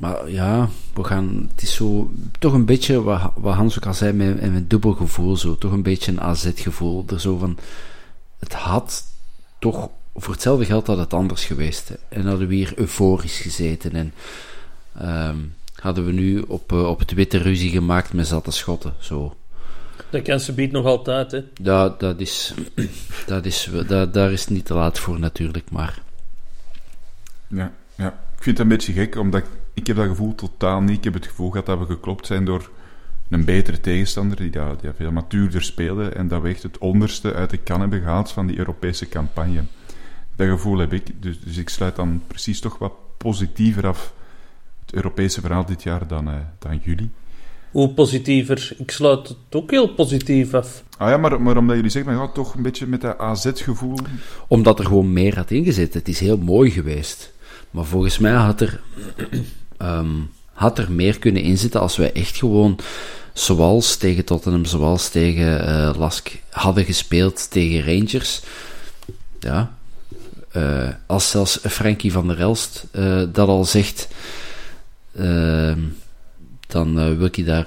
maar ja, we gaan, het is zo, toch een beetje, wat, wat Hans ook al zei, met, met een dubbel gevoel, zo, toch een beetje een AZ-gevoel. Er zo van, het had toch, voor hetzelfde geld had het anders geweest. Hè. En hadden we hier euforisch gezeten en ehm, hadden we nu op, eh, op het witte ruzie gemaakt met zatte schotten, zo. Dat kan ze biedt nog altijd, hè. Dat, dat is, dat is, dat, daar is het niet te laat voor natuurlijk, maar... Ja, ja, ik vind het een beetje gek, omdat ik, ik heb dat gevoel totaal niet. Ik heb het gevoel gehad dat we geklopt zijn door een betere tegenstander, die, dat, die veel matuurder speelde, en dat we echt het onderste uit de kan hebben gehaald van die Europese campagne. Dat gevoel heb ik, dus, dus ik sluit dan precies toch wat positiever af het Europese verhaal dit jaar dan, eh, dan jullie. Hoe positiever. Ik sluit het ook heel positief af. Ah ja, maar, maar omdat jullie zeggen, maar ja, toch een beetje met dat AZ-gevoel. Omdat er gewoon meer had ingezet. Het is heel mooi geweest. Maar volgens mij had er, ehm, had er meer kunnen inzitten als wij echt gewoon, zoals tegen Tottenham, zoals tegen eh, Lask, hadden gespeeld tegen Rangers. Ja. Eh, als zelfs Frankie van der Elst eh, dat al zegt, ehm, dan wil, ik daar,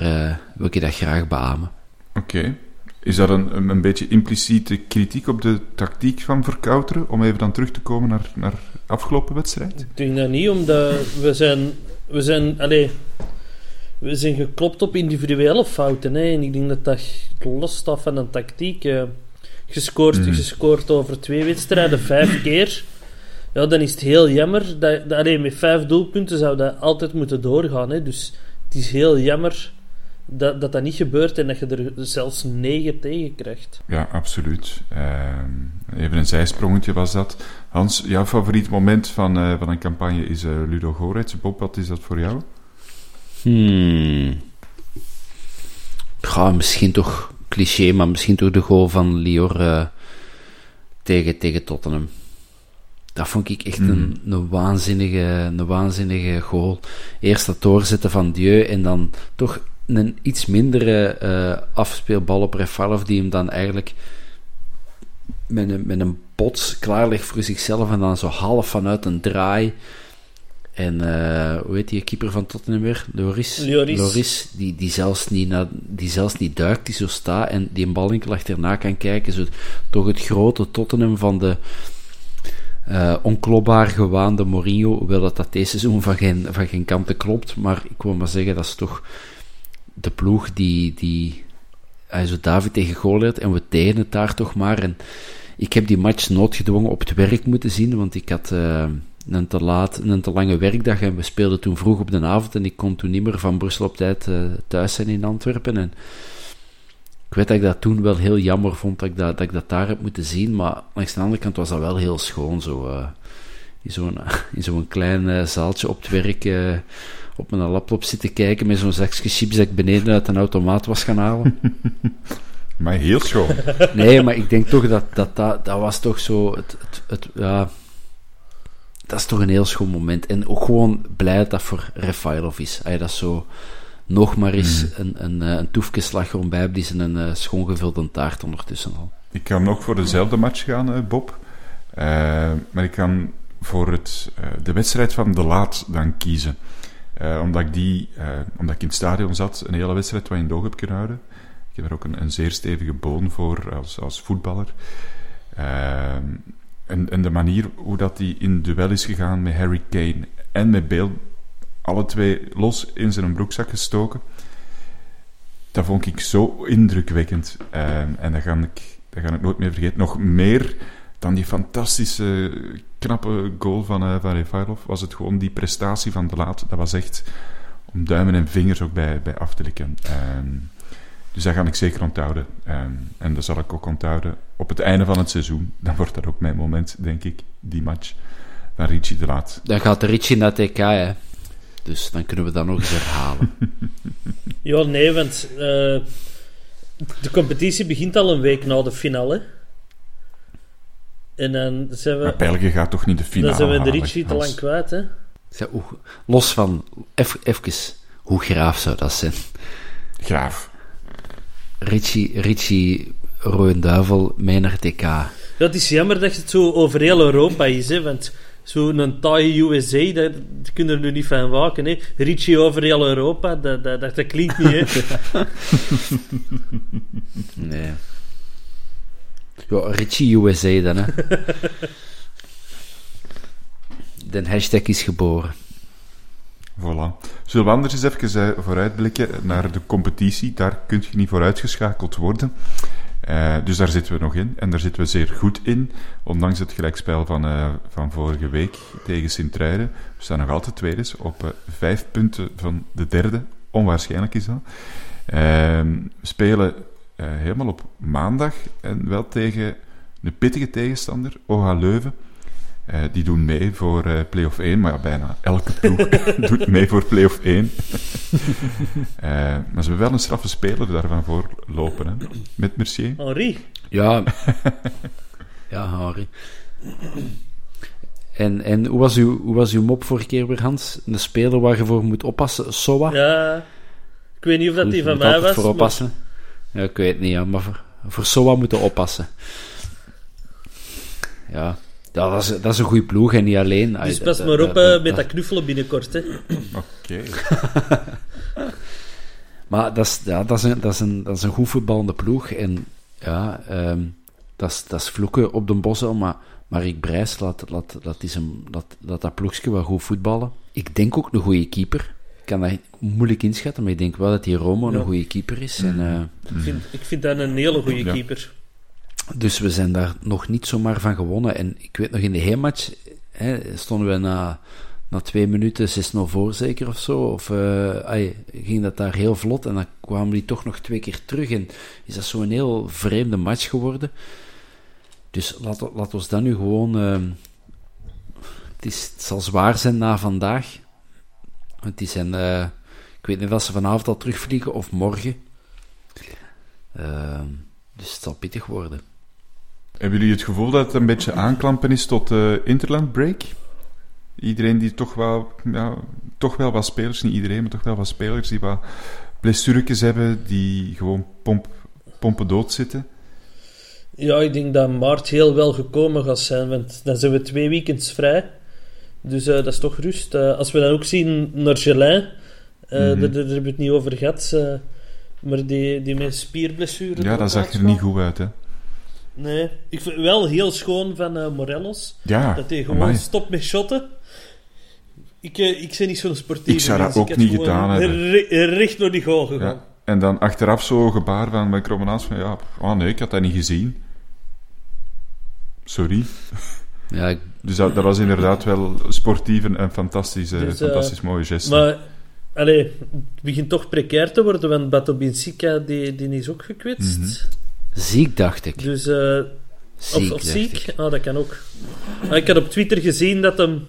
wil ik dat graag beamen. Oké. Is dat een, een, een beetje impliciete kritiek op de tactiek van Verkouteren? Om even dan terug te komen naar, naar afgelopen wedstrijd? Ik denk dat niet, omdat we zijn... We zijn... Allee, we zijn geklopt op individuele fouten. Hè, en ik denk dat dat los staat van een tactiek. eh. gescoord, Mhm. gescoord over twee wedstrijden, vijf keer. Ja, dan is het heel jammer. Dat, dat, allee, met vijf doelpunten zou dat altijd moeten doorgaan. Hè. Dus het is heel jammer dat, dat dat niet gebeurt en dat je er zelfs negen tegen krijgt. Ja, absoluut. Ehm, even een zijsprongetje was dat. Hans, jouw favoriet moment van, eh, van een campagne is eh, Ludo Gorets. Bob, wat is dat voor jou? Hmm. Ja, misschien toch cliché, maar misschien toch de goal van Lior eh, tegen, tegen Tottenham. Dat vond ik echt een, een, waanzinnige, een waanzinnige goal. Eerst dat doorzetten van Dieu en dan toch een iets mindere afspeelbal op Refalov, die hem dan eigenlijk met een, met een bots klaarlegt voor zichzelf en dan zo half vanuit een draai. En eh, hoe heet die keeper van Tottenham weer? Loris. Lloris. die, die, zelfs niet naar, die zelfs niet duikt, die zo staat en die een bal enkel achterna kan kijken. Zo, toch het grote Tottenham van de onklopbaar gewaande Mourinho. Hoewel dat, dat deze seizoen van geen, van geen kanten klopt. Maar ik wil maar zeggen, dat is toch de ploeg die, die hij zo David tegen Goliath en we tegen het daar toch maar. En ik heb die match noodgedwongen op het werk moeten zien, want ik had eh, een te laat, een te lange werkdag en we speelden toen vroeg op de avond en ik kon toen niet meer van Brussel op tijd eh, thuis zijn in Antwerpen. En ik weet dat ik dat toen wel heel jammer vond dat ik dat, dat, ik dat daar heb moeten zien, maar langs de andere kant was dat wel heel schoon, zo eh, in zo'n in zo'n klein zaaltje op het werk op mijn laptop zitten kijken met zo'n zakje chips dat ik beneden uit een automaat was gaan halen. Maar heel schoon. Nee, maar ik denk toch dat dat, dat, dat was toch zo. Het, het, het, ja, dat is toch een heel schoon moment. En ook gewoon blij dat dat voor Refailov is. Hij dat zo nog maar eens een, een, eh, een toefje slagroom bij hebt, die zijn een uh, schoongevulde taart ondertussen al. Ik kan ook voor dezelfde match gaan, eh, Bob. Eh, maar ik kan voor het, eh, de wedstrijd van De Laat dan kiezen. Eh, omdat, ik die, eh, omdat ik in het stadion zat, een hele wedstrijd wat in de oog heb kunnen houden. Ik heb er ook een, een zeer stevige boon voor als, als voetballer. Eh, en, en de manier hoe dat die in duel is gegaan met Harry Kane en met Bale, alle twee los in zijn broekzak gestoken. Dat vond ik zo indrukwekkend. Eh, en dat ga, ik, dat ga ik nooit meer vergeten. Nog meer dan die fantastische, knappe goal van, uh, van Refailov, was het gewoon die prestatie van de laat. Dat was echt om duimen en vingers ook bij, bij af te likken. Um, dus dat ga ik zeker onthouden. Um, en dat zal ik ook onthouden op het einde van het seizoen. Dan wordt dat ook mijn moment, denk ik, die match van Richie de Laat. Dan gaat de Richie naar TK, hè. Dus dan kunnen we dat nog eens herhalen. ja, nee, want uh, de competitie begint al een week na de finale. En dan zijn we... Maar België gaat toch niet de finale Dan zijn we de Richie te lang kwijt, hè. Los van... Even, even, hoe graaf zou dat zijn? Graaf. Richie, Richie Rode Duivel mee naar TK. Ja, het is jammer dat het zo over heel Europa is, hè, want Zo'n taaie USA, daar kunnen er nu niet van waken. Hè. Richie over heel Europa, dat, dat, dat, dat klinkt niet. Hè. Nee. Ja, Richie USA dan, hè. De hashtag is geboren. Voilà. Zullen we anders eens even eh, vooruitblikken naar de competitie? Daar kun je niet vooruitgeschakeld worden. Eh, dus daar zitten we nog in. En daar zitten we zeer goed in. Ondanks het gelijkspel van, eh, van vorige week tegen Sint-Truiden. We staan nog altijd tweede op vijf punten van de derde. Onwaarschijnlijk is dat. Ehm, we spelen eh, helemaal op maandag. En wel tegen een pittige tegenstander, OH Leuven. Eh, die doen mee voor eh play-off 1, maar ja, bijna elke ploeg doet mee voor play-off 1. Eh, maar ze hebben wel een straffe speler daarvan voor lopen, hè, met Mercier. Henri, Ja. ja, Harry. En, en hoe, was uw, hoe was uw mop vorige keer weer, Hans? Een speler waar je voor moet oppassen? Soa? ja... Ik weet niet of dat die van mij was. voor oppassen. Ja, ik weet het niet, ja, maar voor, voor Soa moeten oppassen. Ja, ja dat, is, dat is een goede ploeg en niet alleen. maar- Dus dat- pas maar op dat- eh, dat- met dat knuffelen binnenkort. Hè. Oké. Maar dat is, ja, dat, is een, dat, is een, dat is een goed voetballende ploeg. En ja, ehm, dat, is, dat is vloeken op de bossen, maar Marik Brijs laat, laat, laat, die zijn, laat, laat dat ploegje wel goed voetballen. Ik denk ook een goede keeper. Ik kan dat moeilijk inschatten, maar ik denk wel dat die Romo Ja. een goede keeper is. En, eh, Ik, vind, ik vind dat een hele goede Ja. keeper. dus we zijn daar nog niet zomaar van gewonnen. En ik weet nog in de heenmatch hè, stonden we na, na twee minuten 6-0 voor zeker of zo. Of eh, ai, ging dat daar heel vlot en dan kwamen die toch nog twee keer terug. En is dat zo'n heel vreemde match geworden. Dus laat, laat ons dan nu gewoon... ehm, het, is, het zal zwaar zijn na vandaag. Want die zijn... eh, ik weet niet of ze vanavond al terugvliegen of morgen. Ehm, dus het zal pittig worden. Hebben jullie het gevoel dat het een beetje aanklampen is tot de Interland break? Iedereen die toch wel, ja, toch wel wat spelers, niet iedereen, maar toch wel wat spelers die wat blessuretjes hebben, die gewoon pomp, pompen dood zitten. Ja, ik denk dat maart heel wel gekomen gaat zijn, want dan zijn we twee weekends vrij. Dus eh, dat is toch rust. Eh, als we dan ook zien naar Gelin, eh, Mhm. daar, daar hebben we het niet over gehad, eh, maar die, die met spierblessure... Ja, dat zag er niet goed uit, hè. Nee, ik vind het wel heel schoon van eh, Morelos, Ja, dat hij gewoon amai. stopt met shotten. Ik, ik ben niet zo'n sportief. Ik zou dat ook niet gedaan hebben. recht door die goal gegaan. Ja. En dan achteraf zo gebaar van mijn van, ja, oh nee, ik had dat niet gezien. Sorry. Ja, ik- Dus dat, dat was inderdaad wel sportief en een fantastische, Dus, eh, fantastisch mooie geste. Maar, allee, het begint toch precair te worden, want Bato Binsika, die, die is ook gekwetst. Mhm. ziek dacht ik. Dus, eh, Ziek, of, ziek? ik. Ah, dat kan ook. Ah, ik had op Twitter gezien dat hem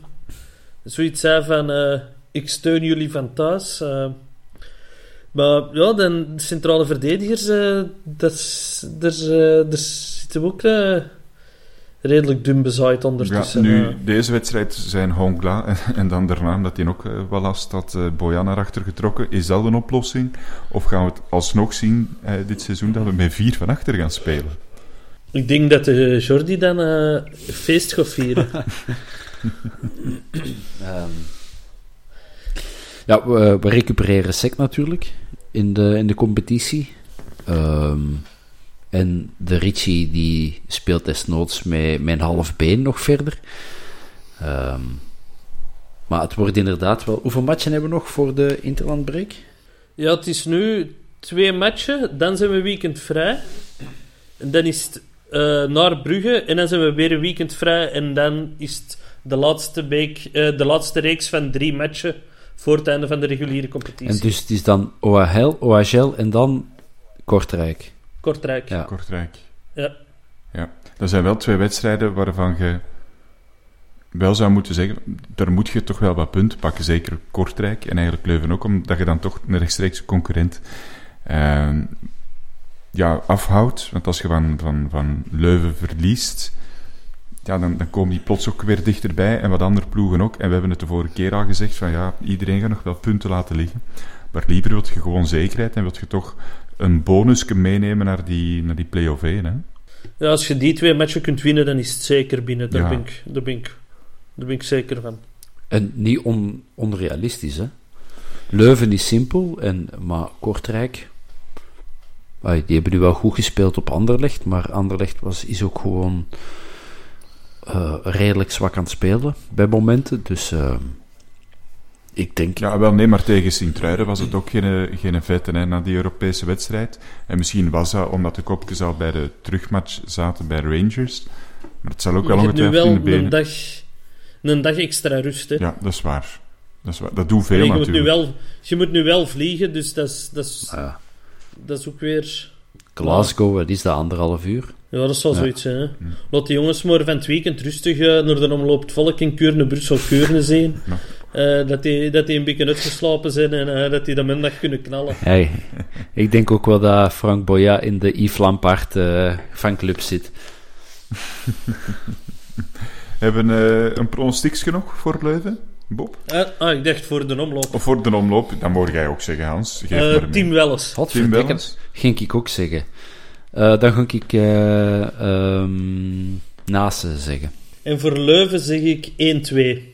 zoiets zei van... eh, ik steun jullie van thuis. eh. maar ja, de centrale verdedigers... eh dat is, er, eh, er zitten we ook eh, redelijk dun bezaaid Ja, ondertussen. nu, eh. deze wedstrijd zijn Hongla en, en dan daarna, omdat hij ook eh, wel last had, eh Bojan naar achter getrokken. Is dat een oplossing? Of gaan we het alsnog zien eh, dit seizoen dat we met vier van achter gaan spelen? Ik denk dat de Jordi dan eh, feest gaat vieren. Ehm, ja, we, we recupereren sec natuurlijk in de, in de competitie. Ehm, en de Richie die speelt desnoods met mijn half been nog verder. Ehm, maar het wordt inderdaad wel... Hoeveel matchen hebben we nog voor de Interlandbreak? Ja, het is nu twee matchen, dan zijn we weekend vrij. En dan is het eh, naar Brugge en dan zijn we weer een weekend vrij. En dan is het de laatste, week, eh, de laatste reeks van drie matchen voor het einde van de reguliere competitie. En dus het is dan OHL, OHL en dan Kortrijk. Kortrijk. Ja. Kortrijk. Ja. Ja, dat zijn wel twee wedstrijden waarvan je wel zou moeten zeggen, daar moet je toch wel wat punten pakken, zeker Kortrijk en eigenlijk Leuven ook, omdat je dan toch een rechtstreekse concurrent ehm, ja, afhoudt. Want als je van, van, van Leuven verliest, ja, dan, dan komen die plots ook weer dichterbij en wat andere ploegen ook. En we hebben het de vorige keer al gezegd, van ja, iedereen gaat nog wel punten laten liggen. Maar liever wil je gewoon zekerheid en wil je toch een bonusje meenemen naar die, naar die play-off 1, hè. Ja, als je die twee matchen kunt winnen, dan is het zeker binnen. Daar, Ja. ben, ik, daar ben ik Daar ben ik zeker van. En niet on, onrealistisch, hè? Leuven is simpel, en, maar Kortrijk... Die hebben nu wel goed gespeeld op Anderlecht, maar Anderlecht was, is ook gewoon eh, redelijk zwak aan het spelen bij momenten. Dus eh, ik denk... Ja, wel nee, maar tegen Sint-Truiden was het ook geen, geen feit hè, na die Europese wedstrijd. En misschien was dat omdat de kopjes al bij de terugmatch zaten bij Rangers. Maar het zal ook wel je hebt nu ongetwijfeld wel in de een benen... dag, een dag extra rust. Hè. Ja, dat is waar. Dat, is waar. dat doen veel je, moet nu natuurlijk. wel, je moet nu wel vliegen, dus dat is, dat is, Ah, ja. dat is ook weer... Glasgow, wat is dat, anderhalf uur? Ja, dat zal zoiets zijn. Hè. Mm. Laat die jongens maar van het weekend rustig eh, naar de omloopt volk in Keurne, Brussel, Keurne zijn. Eh, dat, die, dat die een beetje uitgeslapen zijn en eh, dat die de middag kunnen knallen. Hey, ik denk ook wel dat Frank Boya in de Yves Lampaard eh, fanclub zit. Hebben we een pronostiekje nog voor Leuven, Bob? Eh, ah, ik dacht voor de omloop. Of voor de omloop? Dan mag jij ook zeggen, Hans. Geef maar. Team Welles. Team Wellens? ging ik ook zeggen. Eh, dan ga ik eh ehm, Nase zeggen. En voor Leuven zeg ik 1-2.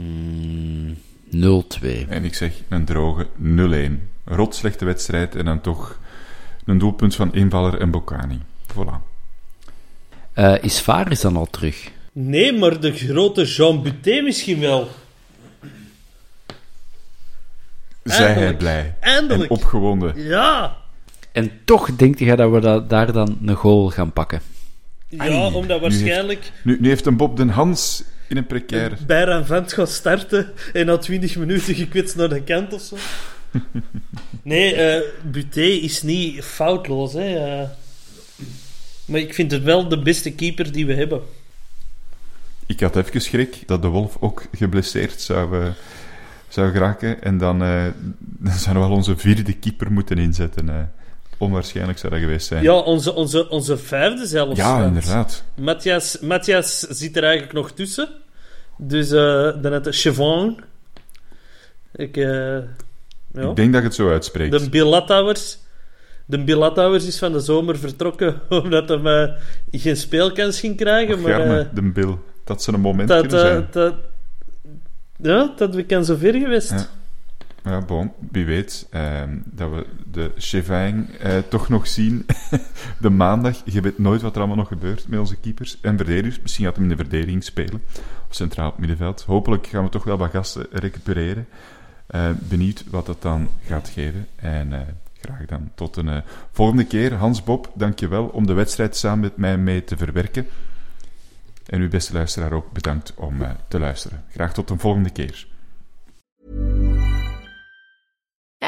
Hmm, 0-2. En ik zeg een droge 0-1. Rot slechte wedstrijd en dan toch een doelpunt van invaller en Bocani. Voilà. Eh, is Varis dan al terug? Nee, maar de grote Jean Buté misschien wel. Zij hij blij. Eindelijk. En opgewonden. Ja! En toch denk je dat we da- daar dan een goal gaan pakken? Ja, Ai, omdat nu waarschijnlijk Nu, nu heeft een Bob den Hans in een precair. Bayern Vent gaat starten en na 20 minuten gekwetst naar de kant of zo. Nee, eh Buté is niet foutloos. Hè. eh. maar ik vind het wel de beste keeper die we hebben. Ik had even schrik dat de Wolf ook geblesseerd zou, eh, zou geraken. En dan, dan zouden we wel onze vierde keeper moeten inzetten. Onwaarschijnlijk zou dat geweest zijn. Ja, onze, onze, onze vijfde zelfs. Ja, want inderdaad. Matthias, Matthias zit er eigenlijk nog tussen. Dus eh dan de Chevron. Ik, eh, ja. Ik denk dat je het zo uitspreekt. De Bilatowers. De Bilatowers is van de zomer vertrokken omdat hij geen speelkans ging krijgen. Maar Jarme, eh, de Bill. Dat ze een moment dat, kunnen zijn. dat, ja, dat we kan zover geweest. Ja. Ja, bon, wie weet ehm, dat we de Chevin eh, toch nog zien. de maandag. Je weet nooit wat er allemaal nog gebeurt met onze keepers en verdedigers. Misschien gaat hem in de verdediging spelen. Of centraal op middenveld. Hopelijk gaan we toch wel wat gasten recupereren. Eh, benieuwd wat dat dan gaat geven. En eh, graag dan tot een eh, volgende keer. Hans Bob, dankjewel om de wedstrijd samen met mij mee te verwerken. En uw beste luisteraar ook bedankt om te luisteren. Graag tot een volgende keer.